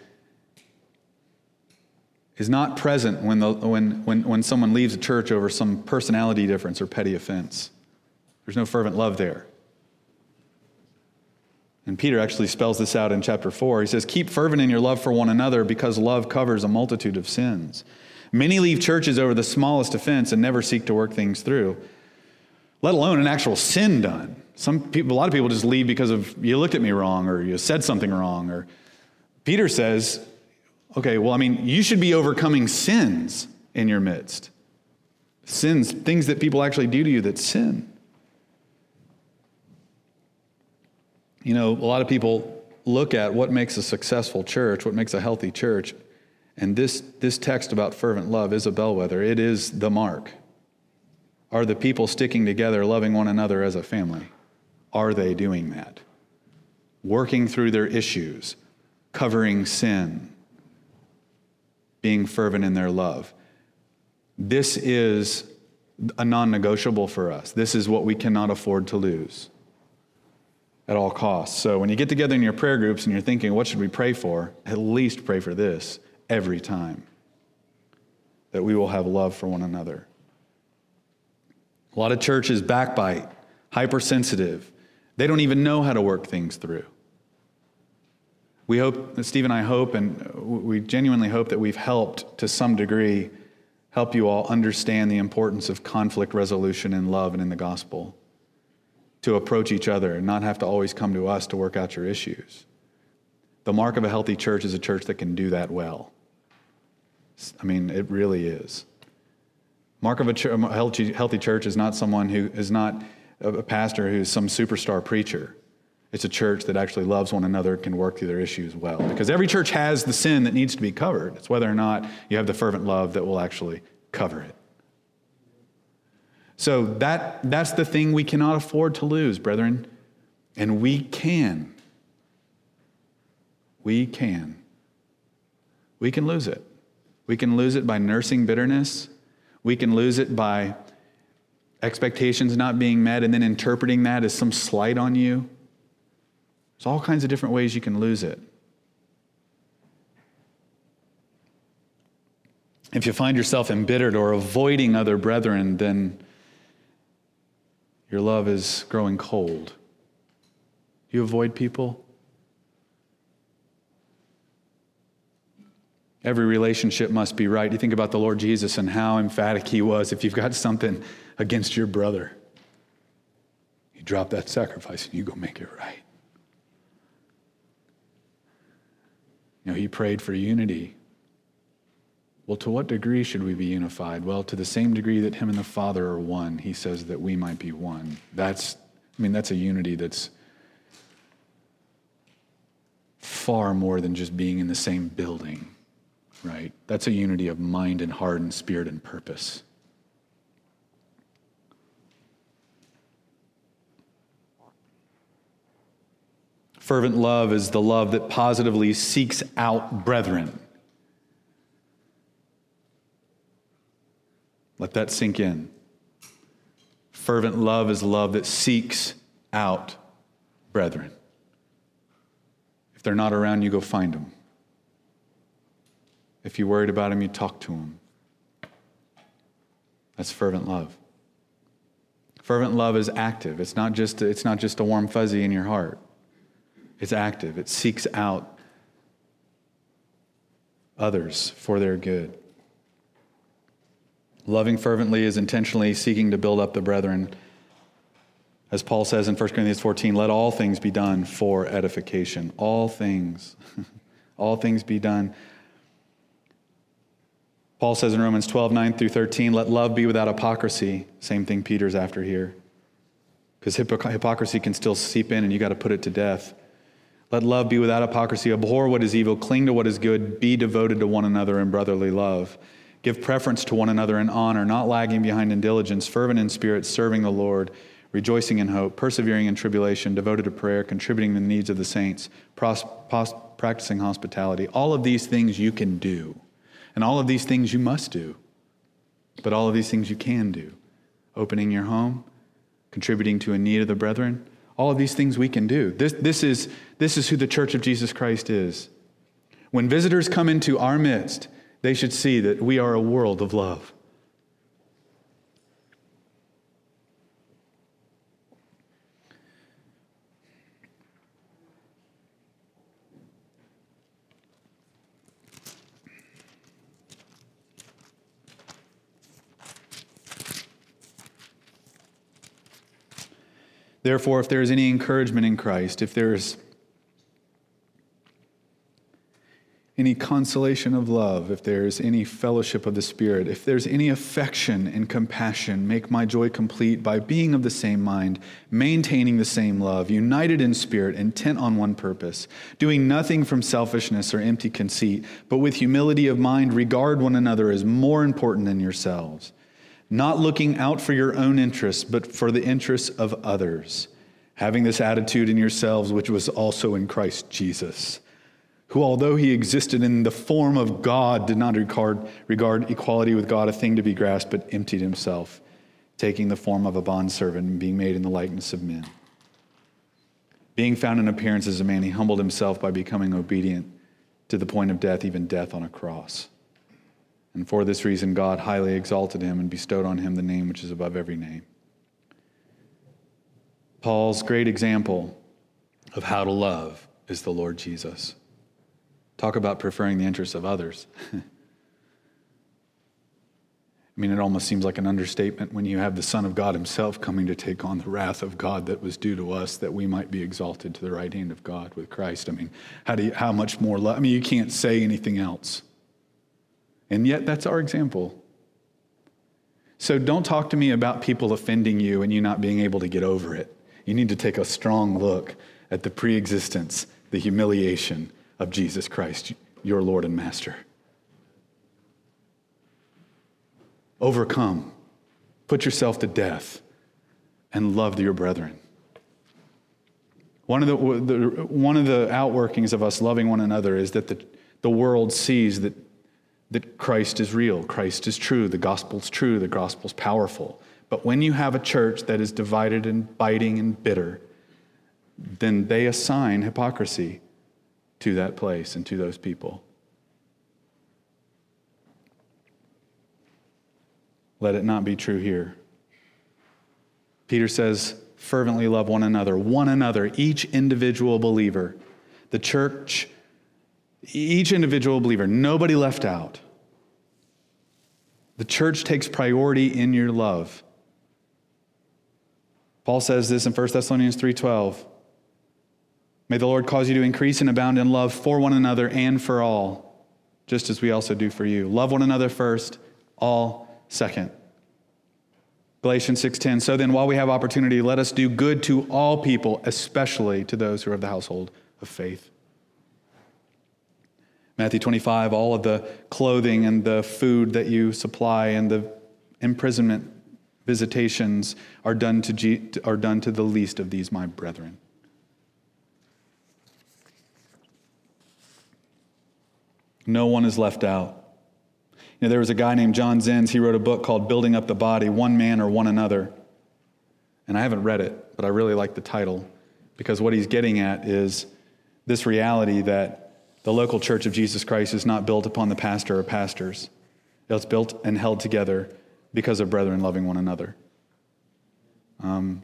is not present when, the, when, when, when someone leaves a church over some personality difference or petty offense. There's no fervent love there. And Peter actually spells this out in chapter 4. He says, Keep fervent in your love for one another because love covers a multitude of sins. Many leave churches over the smallest offense and never seek to work things through, let alone an actual sin done. Some people, a lot of people just leave because of you looked at me wrong or you said something wrong. Or Peter says, Okay, well, I mean, you should be overcoming sins in your midst. Sins, things that people actually do to you that sin. You know, a lot of people look at what makes a successful church, what makes a healthy church, and this, this text about fervent love is a bellwether. It is the mark. Are the people sticking together, loving one another as a family? Are they doing that? Working through their issues, covering sin, being fervent in their love. This is a non negotiable for us. This is what we cannot afford to lose at all costs. So when you get together in your prayer groups and you're thinking, what should we pray for? At least pray for this every time that we will have love for one another. A lot of churches backbite, hypersensitive. They don't even know how to work things through. We hope, Steve and I hope, and we genuinely hope that we've helped to some degree help you all understand the importance of conflict resolution in love and in the gospel. To approach each other and not have to always come to us to work out your issues. The mark of a healthy church is a church that can do that well. I mean, it really is. Mark of a, healthy church is not someone who is not a pastor who's some superstar preacher. It's a church that actually loves one another, and can work through their issues well. Because every church has the sin that needs to be covered. It's whether or not you have the fervent love that will actually cover it. So that, that's the thing we cannot afford to lose, brethren. And we can. We can. We can lose it. We can lose it by nursing bitterness. We can lose it by expectations not being met and then interpreting that as some slight on you. There's all kinds of different ways you can lose it. If you find yourself embittered or avoiding other brethren, then your love is growing cold. You avoid people? Every relationship must be right. You think about the Lord Jesus and how emphatic he was. If you've got something against your brother, you drop that sacrifice and you go make it right. You know, he prayed for unity. Well, to what degree should we be unified? Well, to the same degree that him and the Father are one, he says that we might be one. That's, I mean, that's a unity that's far more than just being in the same building, right? That's a unity of mind and heart and spirit and purpose. Fervent love is the love that positively seeks out brethren. Let that sink in. Fervent love is love that seeks out brethren. If they're not around, you go find them. If you're worried about them, you talk to them. That's fervent love. Fervent love is active. It's not just, it's not just a warm fuzzy in your heart. It's active. It seeks out others for their good. Loving fervently is intentionally seeking to build up the brethren. As Paul says in 1 Corinthians 14, let all things be done for edification. All things. all things be done. Paul says in Romans 12, 9 through 13, let love be without hypocrisy. Same thing Peter's after here. Because hypocrisy can still seep in and you got to put it to death. Let love be without hypocrisy. Abhor what is evil, cling to what is good, be devoted to one another in brotherly love. Give preference to one another in honor, not lagging behind in diligence, fervent in spirit, serving the Lord, rejoicing in hope, persevering in tribulation, devoted to prayer, contributing to the needs of the saints, pros- pos- practicing hospitality. All of these things you can do, and all of these things you must do, but all of these things you can do. Opening your home, contributing to a need of the brethren, all of these things we can do. This, this, is, this is who the church of Jesus Christ is. When visitors come into our midst, they should see that we are a world of love. Therefore, if there is any encouragement in Christ, if there is any consolation of love, if there's any fellowship of the Spirit, if there's any affection and compassion, make my joy complete by being of the same mind, maintaining the same love, united in spirit, intent on one purpose, doing nothing from selfishness or empty conceit, but with humility of mind, regard one another as more important than yourselves, not looking out for your own interests, but for the interests of others, having this attitude in yourselves, which was also in Christ Jesus who, although he existed in the form of God, did not regard, regard equality with God a thing to be grasped, but emptied himself, taking the form of a bondservant and being made in the likeness of men. Being found in appearance as a man, he humbled himself by becoming obedient to the point of death, even death on a cross. And for this reason, God highly exalted him and bestowed on him the name which is above every name. Paul's great example of how to love is the Lord Jesus. Talk about preferring the interests of others. I mean, it almost seems like an understatement when you have the Son of God Himself coming to take on the wrath of God that was due to us, that we might be exalted to the right hand of God with Christ. I mean, how, do you, how much more love? I mean, you can't say anything else. And yet, that's our example. So don't talk to me about people offending you and you not being able to get over it. You need to take a strong look at the pre existence, the humiliation, of Jesus Christ, your Lord and Master. Overcome, put yourself to death, and love your brethren. One of the, the, one of the outworkings of us loving one another is that the, the world sees that, that Christ is real, Christ is true, the gospel's true, the gospel's powerful. But when you have a church that is divided and biting and bitter, then they assign hypocrisy to that place and to those people. let it not be true here. Peter says, fervently love one another, one another, each individual believer. The church, each individual believer, nobody left out. The church takes priority in your love. Paul says this in 1 Thessalonians 3:12. May the Lord cause you to increase and abound in love for one another and for all, just as we also do for you. Love one another first, all second. Galatians 6:10 So then while we have opportunity let us do good to all people especially to those who are of the household of faith. Matthew 25 all of the clothing and the food that you supply and the imprisonment visitations are done to, are done to the least of these my brethren. No one is left out. You know, there was a guy named Gene Getz. He wrote a book called Building Up the Body One Man or One Another. And I haven't read it, but I really like the title because what he's getting at is this reality that the local church of Jesus Christ is not built upon the pastor or pastors, it's built and held together because of brethren loving one another. Um,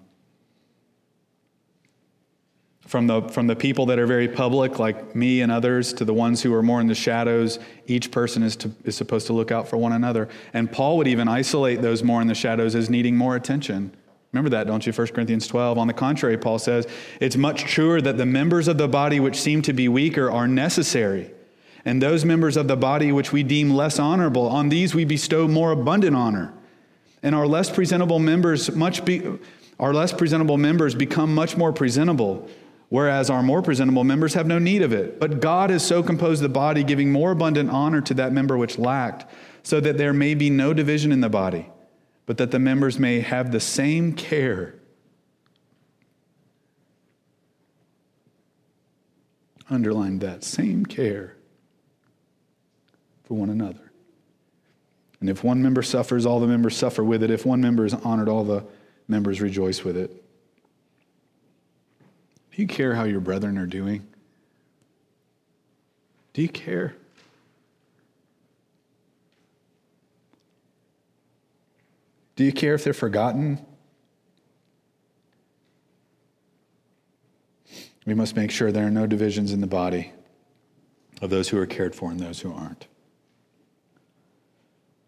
from the, from the people that are very public, like me and others, to the ones who are more in the shadows, each person is, to, is supposed to look out for one another. And Paul would even isolate those more in the shadows as needing more attention. Remember that, don't you? 1 Corinthians 12. On the contrary, Paul says, it's much truer that the members of the body which seem to be weaker are necessary. And those members of the body which we deem less honorable, on these we bestow more abundant honor. And our less presentable members much be, our less presentable members become much more presentable whereas our more presentable members have no need of it. But God has so composed the body, giving more abundant honor to that member which lacked, so that there may be no division in the body, but that the members may have the same care. Underline that same care for one another. And if one member suffers, all the members suffer with it. If one member is honored, all the members rejoice with it. Do you care how your brethren are doing? Do you care? Do you care if they're forgotten? We must make sure there are no divisions in the body of those who are cared for and those who aren't.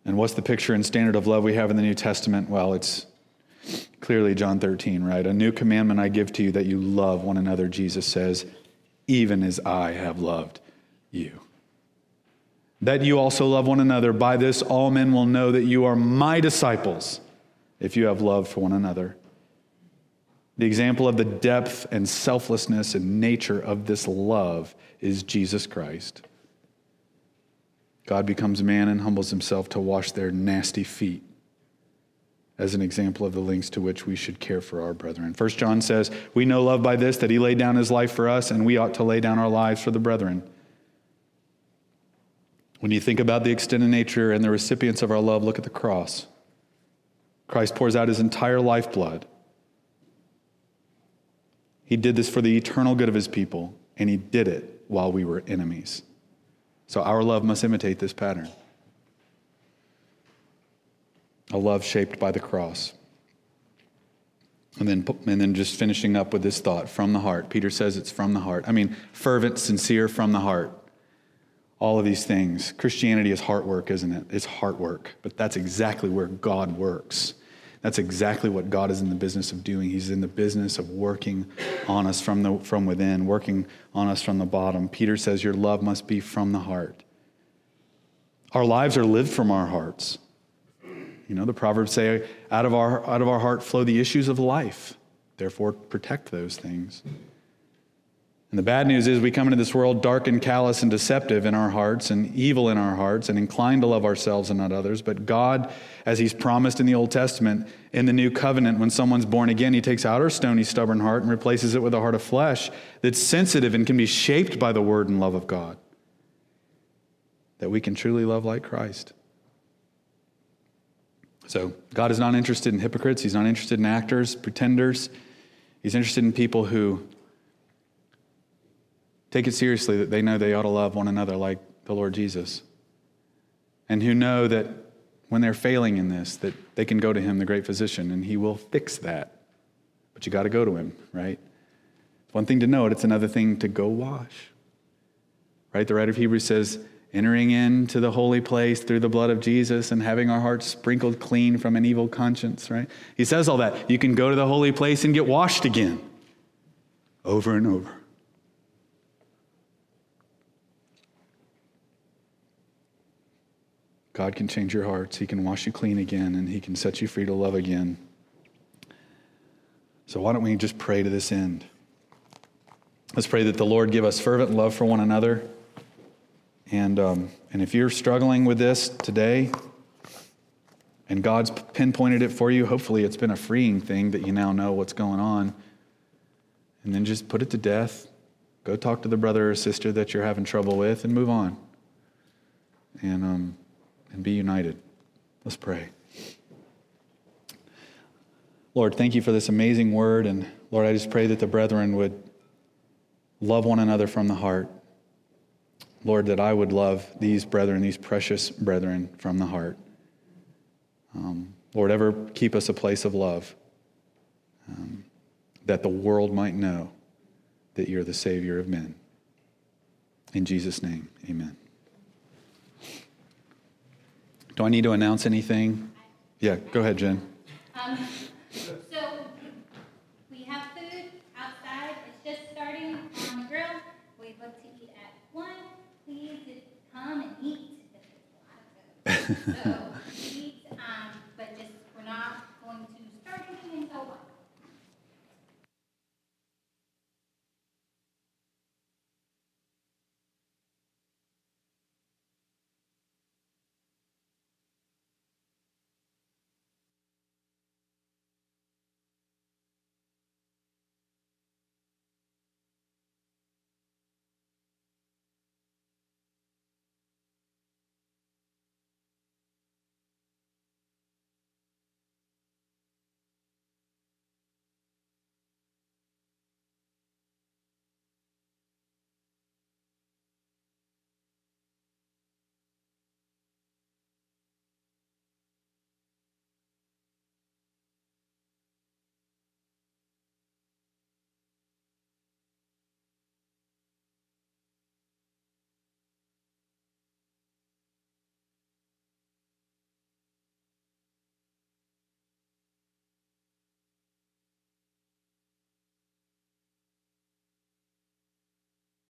And what's the picture and standard of love we have in the New Testament? Well, it's Clearly, John 13, right? A new commandment I give to you that you love one another, Jesus says, even as I have loved you. That you also love one another. By this, all men will know that you are my disciples if you have love for one another. The example of the depth and selflessness and nature of this love is Jesus Christ. God becomes man and humbles himself to wash their nasty feet as an example of the links to which we should care for our brethren. First John says, We know love by this, that he laid down his life for us, and we ought to lay down our lives for the brethren. When you think about the extended nature and the recipients of our love, look at the cross. Christ pours out his entire lifeblood. He did this for the eternal good of his people, and he did it while we were enemies. So our love must imitate this pattern a love shaped by the cross. And then, and then just finishing up with this thought from the heart. Peter says it's from the heart. I mean, fervent, sincere, from the heart. All of these things. Christianity is heart work, isn't it? It's heart work. But that's exactly where God works. That's exactly what God is in the business of doing. He's in the business of working on us from, the, from within, working on us from the bottom. Peter says, Your love must be from the heart. Our lives are lived from our hearts. You know, the Proverbs say, out of our, out of our heart flow the issues of life. Therefore, protect those things. And the bad news is we come into this world dark and callous and deceptive in our hearts and evil in our hearts and inclined to love ourselves and not others. But God, as He's promised in the Old Testament, in the New Covenant, when someone's born again, He takes out our stony, stubborn heart and replaces it with a heart of flesh that's sensitive and can be shaped by the Word and love of God. That we can truly love like Christ. So, God is not interested in hypocrites. He's not interested in actors, pretenders. He's interested in people who take it seriously that they know they ought to love one another like the Lord Jesus. And who know that when they're failing in this, that they can go to him, the great physician, and he will fix that. But you got to go to him, right? It's one thing to note, it's another thing to go wash. Right? The writer of Hebrews says, entering into the holy place through the blood of Jesus and having our hearts sprinkled clean from an evil conscience, right? He says all that. You can go to the holy place and get washed again over and over. God can change your hearts. He can wash you clean again, and He can set you free to love again. So, why don't we just pray to this end? Let's pray that the Lord give us fervent love for one another. And, um, and if you're struggling with this today, and God's pinpointed it for you, hopefully it's been a freeing thing that you now know what's going on. And then just put it to death. Go talk to the brother or sister that you're having trouble with and move on. And, um, and be united. Let's pray. Lord, thank you for this amazing word. And Lord, I just pray that the brethren would love one another from the heart. Lord, that I would love these brethren, these precious brethren from the heart. Um, Lord, ever keep us a place of love um, that the world might know that you're the Savior of men. In Jesus' name, amen. Do I need to announce anything? Yeah, go ahead, Jen. Um, so we have food outside. It's just starting on the grill. We look to eat at one. Please come and eat. It's a lot of food. So